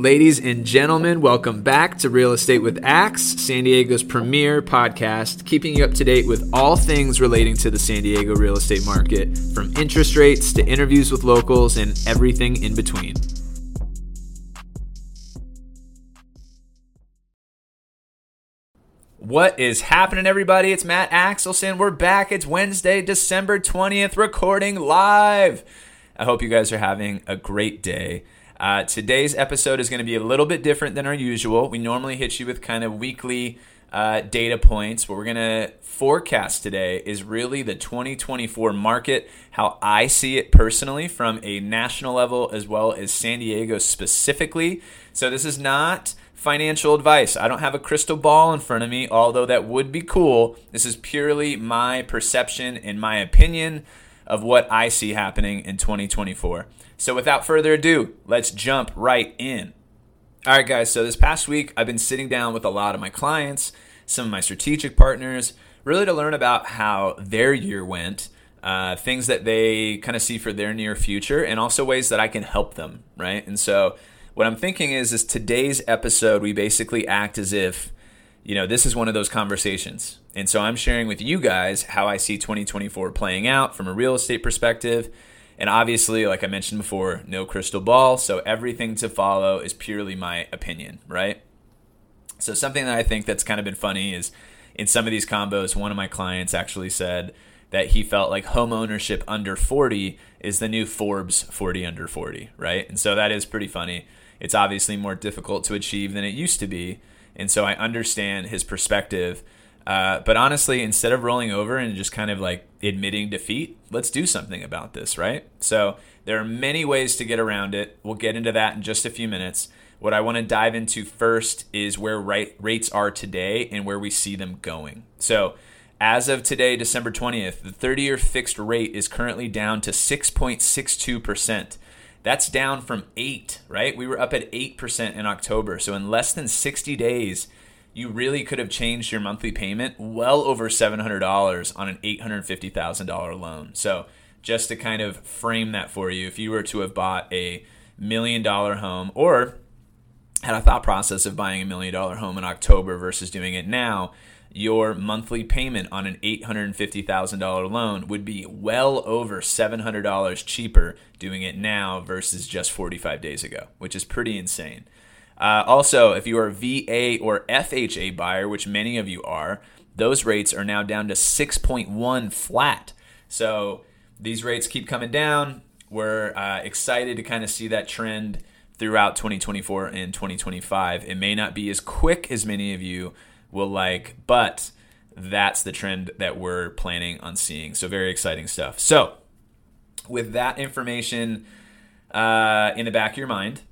Ladies and gentlemen, welcome back to Real Estate with Axe, San Diego's premier podcast, keeping you up to date with all things relating to the San Diego real estate market, from interest rates to interviews with locals and everything in between. What is happening, everybody? It's Matt Axelson. We're back. It's Wednesday, December 20th, recording live. I hope you guys are having a great day. Uh, today's episode is going to be a little bit different than our usual. We normally hit you with kind of weekly uh, data points. What we're going to forecast today is really the 2024 market, how I see it personally from a national level as well as San Diego specifically. So, this is not financial advice. I don't have a crystal ball in front of me, although that would be cool. This is purely my perception and my opinion of what I see happening in 2024. So without further ado, let's jump right in. All right, guys, so this past week, I've been sitting down with a lot of my clients, some of my strategic partners, really to learn about how their year went, uh, things that they kind of see for their near future, and also ways that I can help them, right? And so what I'm thinking is, is today's episode, we basically act as if, you know, this is one of those conversations. And so I'm sharing with you guys how I see 2024 playing out from a real estate perspective and obviously, like I mentioned before, no crystal ball. So everything to follow is purely my opinion, right? So something that I think that's kind of been funny is in some of these combos, one of my clients actually said that he felt like home ownership under 40 is the new Forbes 40 under 40, right? And so that is pretty funny. It's obviously more difficult to achieve than it used to be. And so I understand his perspective uh, but honestly, instead of rolling over and just kind of like admitting defeat, let's do something about this, right? So there are many ways to get around it. We'll get into that in just a few minutes. What I want to dive into first is where right, rates are today and where we see them going. So, as of today, December 20th, the 30 year fixed rate is currently down to 6.62%. That's down from 8, right? We were up at 8% in October. So, in less than 60 days, you really could have changed your monthly payment well over $700 on an $850,000 loan. So, just to kind of frame that for you, if you were to have bought a million dollar home or had a thought process of buying a million dollar home in October versus doing it now, your monthly payment on an $850,000 loan would be well over $700 cheaper doing it now versus just 45 days ago, which is pretty insane. Uh, also, if you are a VA or FHA buyer, which many of you are, those rates are now down to 6.1 flat. So these rates keep coming down. We're uh, excited to kind of see that trend throughout 2024 and 2025. It may not be as quick as many of you will like, but that's the trend that we're planning on seeing. So, very exciting stuff. So, with that information uh, in the back of your mind,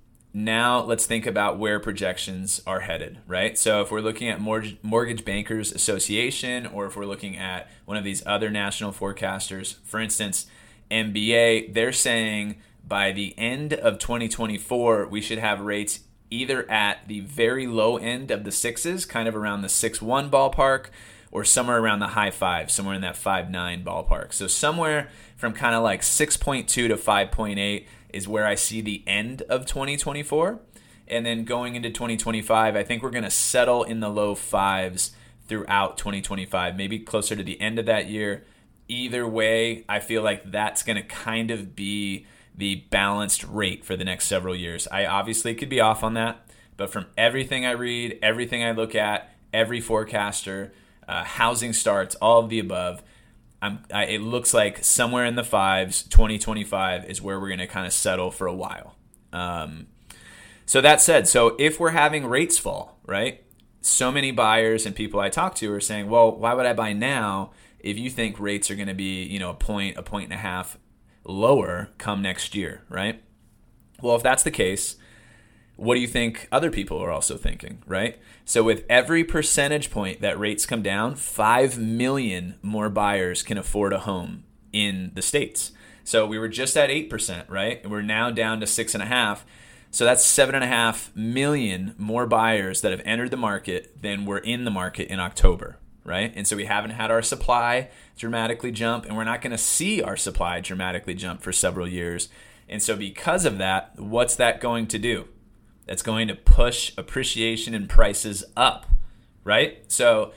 now let's think about where projections are headed, right? So if we're looking at Mortgage Bankers Association or if we're looking at one of these other national forecasters, for instance, MBA, they're saying by the end of 2024, we should have rates either at the very low end of the sixes, kind of around the 6 1 ballpark, or somewhere around the high five, somewhere in that 5 9 ballpark. So somewhere from kind of like 6.2 to 5.8 is where I see the end of 2024. And then going into 2025, I think we're going to settle in the low fives throughout 2025, maybe closer to the end of that year. Either way, I feel like that's going to kind of be the balanced rate for the next several years. I obviously could be off on that, but from everything I read, everything I look at, every forecaster, uh, housing starts, all of the above, I, it looks like somewhere in the fives, 2025 is where we're going to kind of settle for a while. Um, so that said, so if we're having rates fall, right? So many buyers and people I talk to are saying, well, why would I buy now if you think rates are going to be, you know, a point, a point and a half lower come next year, right? Well, if that's the case, what do you think other people are also thinking, right? So, with every percentage point that rates come down, 5 million more buyers can afford a home in the States. So, we were just at 8%, right? And we're now down to 6.5. So, that's 7.5 million more buyers that have entered the market than were in the market in October, right? And so, we haven't had our supply dramatically jump, and we're not going to see our supply dramatically jump for several years. And so, because of that, what's that going to do? That's going to push appreciation and prices up, right? So,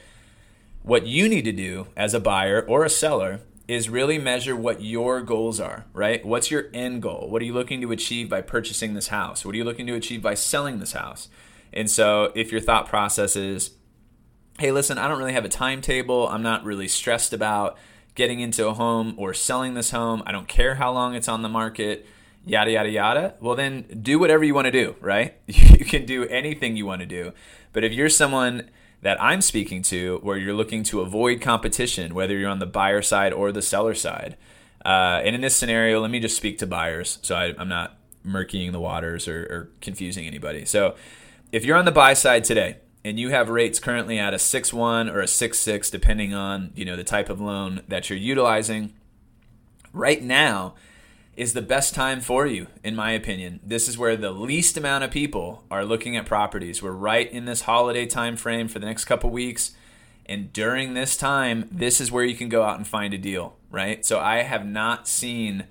what you need to do as a buyer or a seller is really measure what your goals are, right? What's your end goal? What are you looking to achieve by purchasing this house? What are you looking to achieve by selling this house? And so, if your thought process is, hey, listen, I don't really have a timetable, I'm not really stressed about getting into a home or selling this home, I don't care how long it's on the market yada, yada, yada, well, then do whatever you want to do, right? You can do anything you want to do. But if you're someone that I'm speaking to where you're looking to avoid competition, whether you're on the buyer side or the seller side, uh, and in this scenario, let me just speak to buyers so I, am not murkying the waters or, or confusing anybody. So if you're on the buy side today, and you have rates currently at a 6-1 or a 6-6 depending on you know the type of loan that you're utilizing right now is the best time for you, in my opinion. This is where the least amount of people are looking at properties. We're right in this holiday time frame for the next couple weeks. And during this time, this is where you can go out and find a deal, right? So I have not seen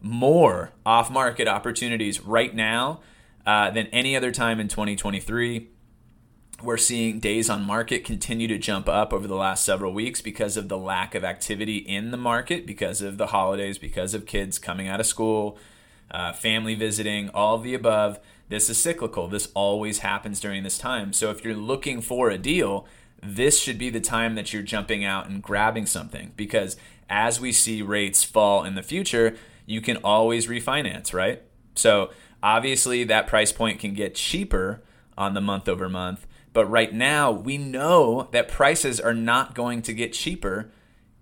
more off market opportunities right now uh, than any other time in 2023 we're seeing days on market continue to jump up over the last several weeks because of the lack of activity in the market, because of the holidays, because of kids coming out of school, uh, family visiting, all of the above. This is cyclical. This always happens during this time. So if you're looking for a deal, this should be the time that you're jumping out and grabbing something because as we see rates fall in the future, you can always refinance, right? So obviously that price point can get cheaper on the month over month but right now, we know that prices are not going to get cheaper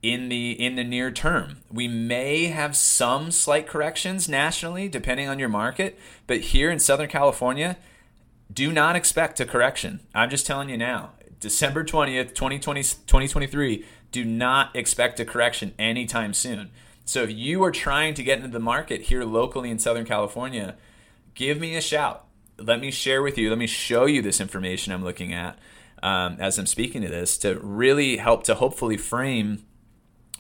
in the in the near term. We may have some slight corrections nationally depending on your market, but here in Southern California, do not expect a correction. I'm just telling you now. December 20th, 2020, 2023, do not expect a correction anytime soon. So if you are trying to get into the market here locally in Southern California, give me a shout let me share with you, let me show you this information I'm looking at um, as I'm speaking to this to really help to hopefully frame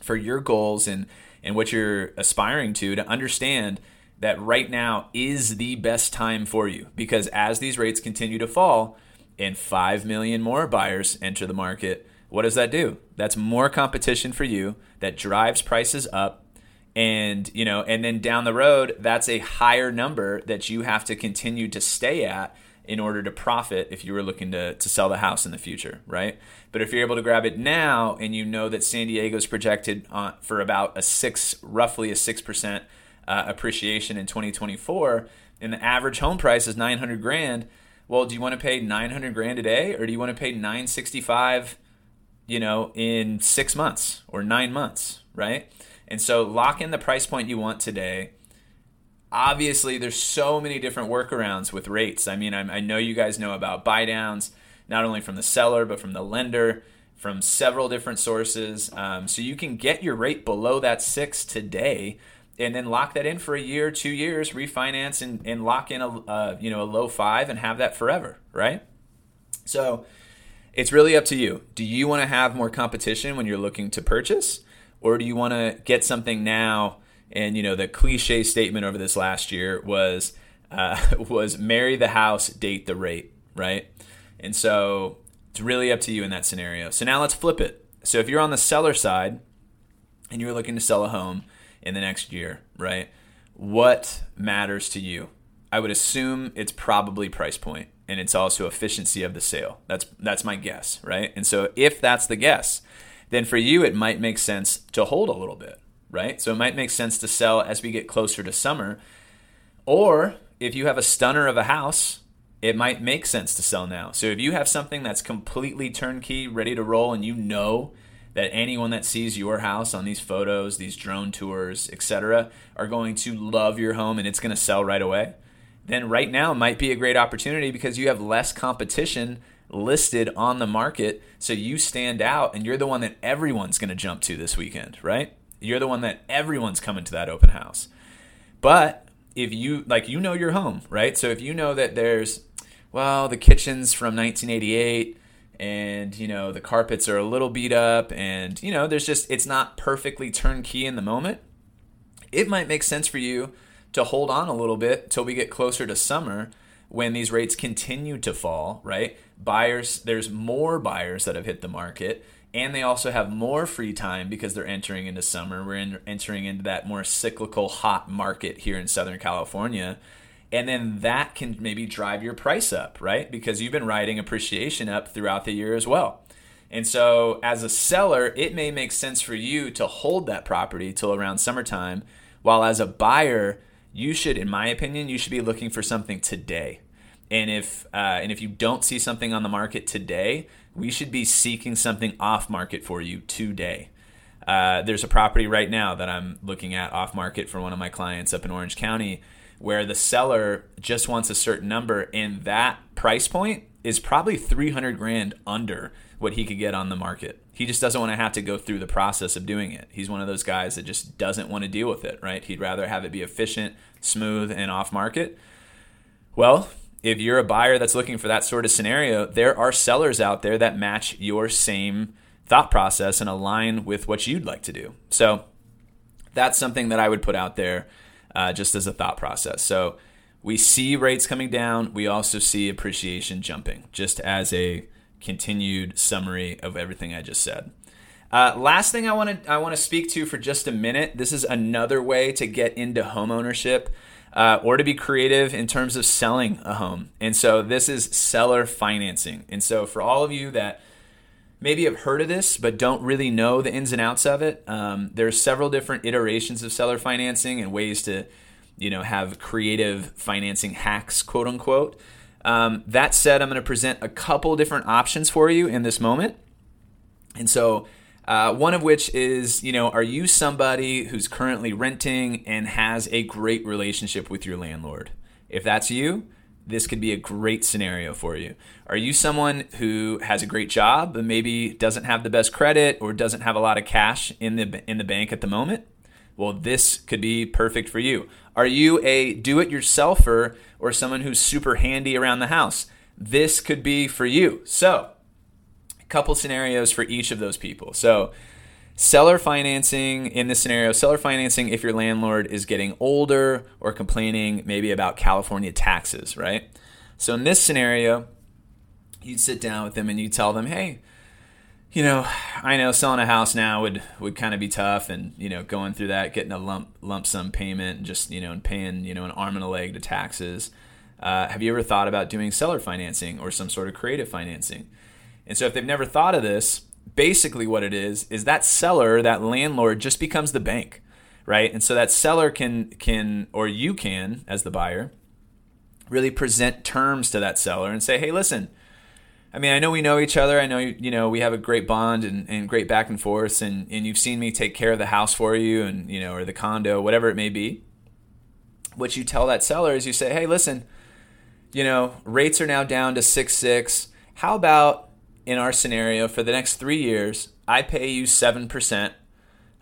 for your goals and, and what you're aspiring to to understand that right now is the best time for you because as these rates continue to fall and 5 million more buyers enter the market, what does that do? That's more competition for you that drives prices up and you know and then down the road that's a higher number that you have to continue to stay at in order to profit if you were looking to, to sell the house in the future right? But if you're able to grab it now and you know that san diego's projected uh, for about a six roughly a six percent uh, appreciation in 2024 and the average home price is 900 grand well do you want to pay 900 grand a day or do you want to pay 965 you know in six months or nine months right and so lock in the price point you want today. Obviously, there's so many different workarounds with rates. I mean, I, I know you guys know about buy downs, not only from the seller, but from the lender, from several different sources. Um, so you can get your rate below that six today and then lock that in for a year, two years, refinance and, and lock in a uh, you know a low five and have that forever, right? So it's really up to you. Do you want to have more competition when you're looking to purchase? Or do you want to get something now? And you know the cliche statement over this last year was uh, was marry the house, date the rate, right? And so it's really up to you in that scenario. So now let's flip it. So if you're on the seller side and you're looking to sell a home in the next year, right? What matters to you? I would assume it's probably price point and it's also efficiency of the sale. That's that's my guess, right? And so if that's the guess, then for you it might make sense to hold a little bit, right? So it might make sense to sell as we get closer to summer. Or if you have a stunner of a house, it might make sense to sell now. So if you have something that's completely turnkey, ready to roll, and you know that anyone that sees your house on these photos, these drone tours, etc., are going to love your home and it's going to sell right away, then right now might be a great opportunity because you have less competition listed on the market so you stand out and you're the one that everyone's going to jump to this weekend, right? You're the one that everyone's coming to that open house. But if you like you know your home, right? So if you know that there's well, the kitchen's from 1988 and you know the carpets are a little beat up and you know there's just it's not perfectly turnkey in the moment, it might make sense for you to hold on a little bit till we get closer to summer when these rates continue to fall, right? Buyers, there's more buyers that have hit the market, and they also have more free time because they're entering into summer. We're in, entering into that more cyclical hot market here in Southern California. And then that can maybe drive your price up, right? Because you've been riding appreciation up throughout the year as well. And so, as a seller, it may make sense for you to hold that property till around summertime, while as a buyer, you should, in my opinion, you should be looking for something today. And if uh, and if you don't see something on the market today, we should be seeking something off market for you today. Uh, there's a property right now that I'm looking at off market for one of my clients up in Orange County, where the seller just wants a certain number, and that price point is probably 300 grand under what he could get on the market. He just doesn't want to have to go through the process of doing it. He's one of those guys that just doesn't want to deal with it, right? He'd rather have it be efficient, smooth, and off market. Well, if you're a buyer that's looking for that sort of scenario, there are sellers out there that match your same thought process and align with what you'd like to do. So that's something that I would put out there uh, just as a thought process. So we see rates coming down. We also see appreciation jumping, just as a continued summary of everything I just said. Uh, last thing I want to I want to speak to for just a minute. This is another way to get into home ownership uh, or to be creative in terms of selling a home. And so this is seller financing. And so for all of you that maybe have heard of this but don't really know the ins and outs of it, um, there's several different iterations of seller financing and ways to, you know, have creative financing hacks, quote unquote. Um, that said, I'm going to present a couple different options for you in this moment. And so uh, one of which is, you know, are you somebody who's currently renting and has a great relationship with your landlord? If that's you, this could be a great scenario for you. Are you someone who has a great job but maybe doesn't have the best credit or doesn't have a lot of cash in the in the bank at the moment? Well, this could be perfect for you. Are you a do-it-yourselfer or someone who's super handy around the house? This could be for you. So, couple scenarios for each of those people. So, seller financing in this scenario, seller financing if your landlord is getting older or complaining maybe about California taxes, right? So, in this scenario, you'd sit down with them and you tell them, hey, you know, I know selling a house now would would kind of be tough, and you know, going through that, getting a lump lump sum payment, and just you know, and paying you know an arm and a leg to taxes. Uh, have you ever thought about doing seller financing or some sort of creative financing? And so if they've never thought of this, basically what it is is that seller, that landlord just becomes the bank, right? And so that seller can can or you can as the buyer really present terms to that seller and say, "Hey, listen, I mean, I know we know each other. I know you know we have a great bond and, and great back and forth, and, and you've seen me take care of the house for you, and you know, or the condo, whatever it may be. What you tell that seller is you say, hey, listen, you know, rates are now down to six six. How about in our scenario, for the next three years, I pay you 7%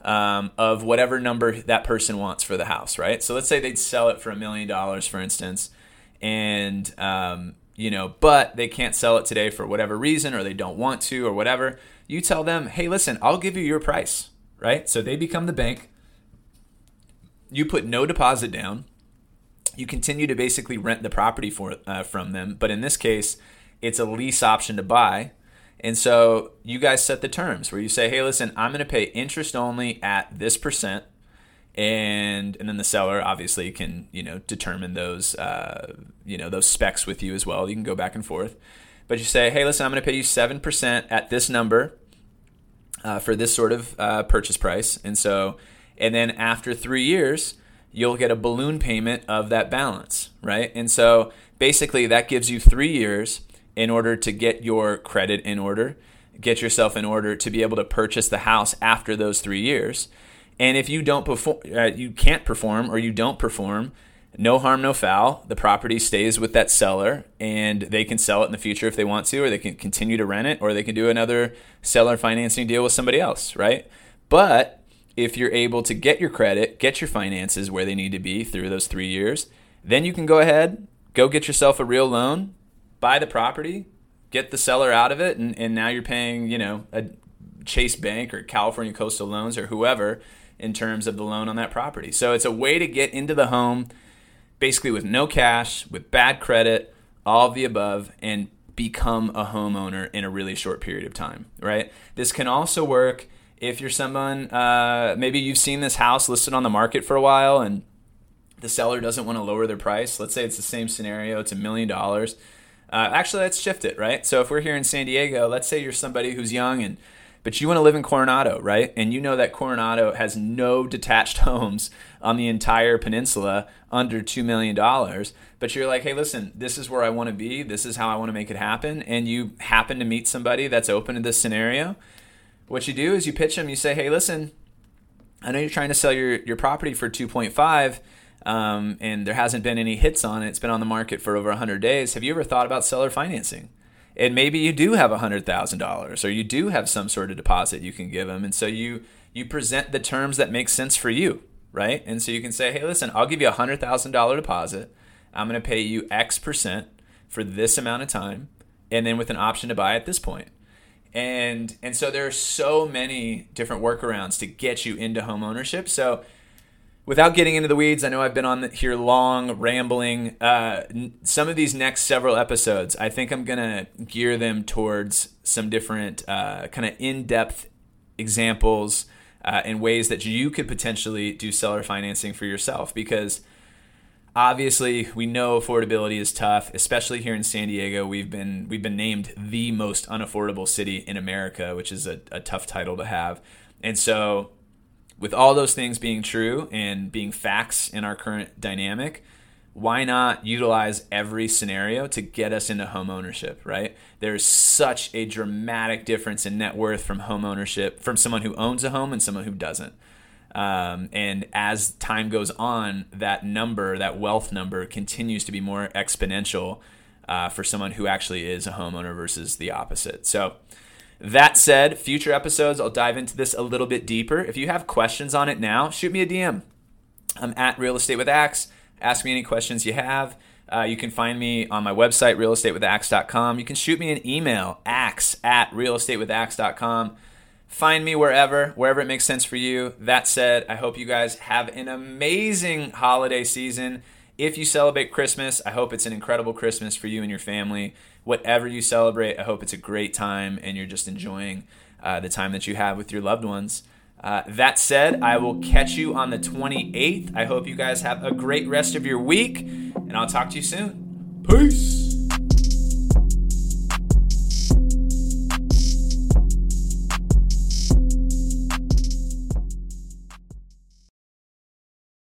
um, of whatever number that person wants for the house, right? So let's say they'd sell it for a million dollars, for instance, and, um, you know, but they can't sell it today for whatever reason or they don't want to or whatever. You tell them, hey, listen, I'll give you your price, right? So they become the bank. You put no deposit down. You continue to basically rent the property for uh, from them, but in this case, it's a lease option to buy and so you guys set the terms where you say, hey, listen, I'm going to pay interest only at this percent. And, and then the seller obviously can you know determine those uh, you know those specs with you as well. You can go back and forth, but you say, hey, listen, I'm going to pay you seven percent at this number uh, for this sort of uh, purchase price, and so and then after three years, you'll get a balloon payment of that balance, right? And so basically, that gives you three years in order to get your credit in order, get yourself in order to be able to purchase the house after those three years. And if you don't perform, uh, you can't perform or you don't perform, no harm, no foul. The property stays with that seller and they can sell it in the future if they want to, or they can continue to rent it, or they can do another seller financing deal with somebody else, right? But if you're able to get your credit, get your finances where they need to be through those three years, then you can go ahead, go get yourself a real loan, buy the property, get the seller out of it, and, and now you're paying, you know, a Chase Bank or California Coastal Loans or whoever in terms of the loan on that property. So it's a way to get into the home basically with no cash, with bad credit, all of the above, and become a homeowner in a really short period of time, right? This can also work if you're someone, uh, maybe you've seen this house listed on the market for a while and the seller doesn't want to lower their price. Let's say it's the same scenario, it's a million dollars. Uh, actually, let's shift it, right? So if we're here in San Diego, let's say you're somebody who's young and but you want to live in Coronado, right? And you know that Coronado has no detached homes on the entire peninsula under $2 million. But you're like, hey, listen, this is where I want to be. This is how I want to make it happen. And you happen to meet somebody that's open to this scenario. What you do is you pitch them, you say, hey, listen, I know you're trying to sell your, your property for 2.5 um, and there hasn't been any hits on it. It's been on the market for over 100 days. Have you ever thought about seller financing? And maybe you do have $100,000 or you do have some sort of deposit you can give them. And so you you present the terms that make sense for you, right? And so you can say, "Hey, listen, I'll give you a $100,000 deposit. I'm going to pay you X percent for this amount of time and then with an option to buy at this point." And and so there are so many different workarounds to get you into home ownership. So without getting into the weeds, I know I've been on here long, rambling. Uh, some of these next several episodes, I think I'm going to gear them towards some different uh, kind of in depth examples uh, and ways that you could potentially do seller financing for yourself because. Obviously, we know affordability is tough, especially here in San Diego. We've been we've been named the most unaffordable city in America, which is a, a tough title to have. And so with all those things being true and being facts in our current dynamic, why not utilize every scenario to get us into home ownership, right? There's such a dramatic difference in net worth from home ownership from someone who owns a home and someone who doesn't. Um, and as time goes on, that number, that wealth number, continues to be more exponential uh, for someone who actually is a homeowner versus the opposite. So, that said, future episodes, I'll dive into this a little bit deeper. If you have questions on it now, shoot me a DM. I'm at Real Estate with Axe. Ask me any questions you have. Uh, you can find me on my website, realestatewithaxe.com. You can shoot me an email, axe at realestatewithaxe.com. Find me wherever, wherever it makes sense for you. That said, I hope you guys have an amazing holiday season. If you celebrate Christmas, I hope it's an incredible Christmas for you and your family. Whatever you celebrate, I hope it's a great time and you're just enjoying uh, the time that you have with your loved ones. Uh, that said, I will catch you on the 28th. I hope you guys have a great rest of your week, and I'll talk to you soon. Peace.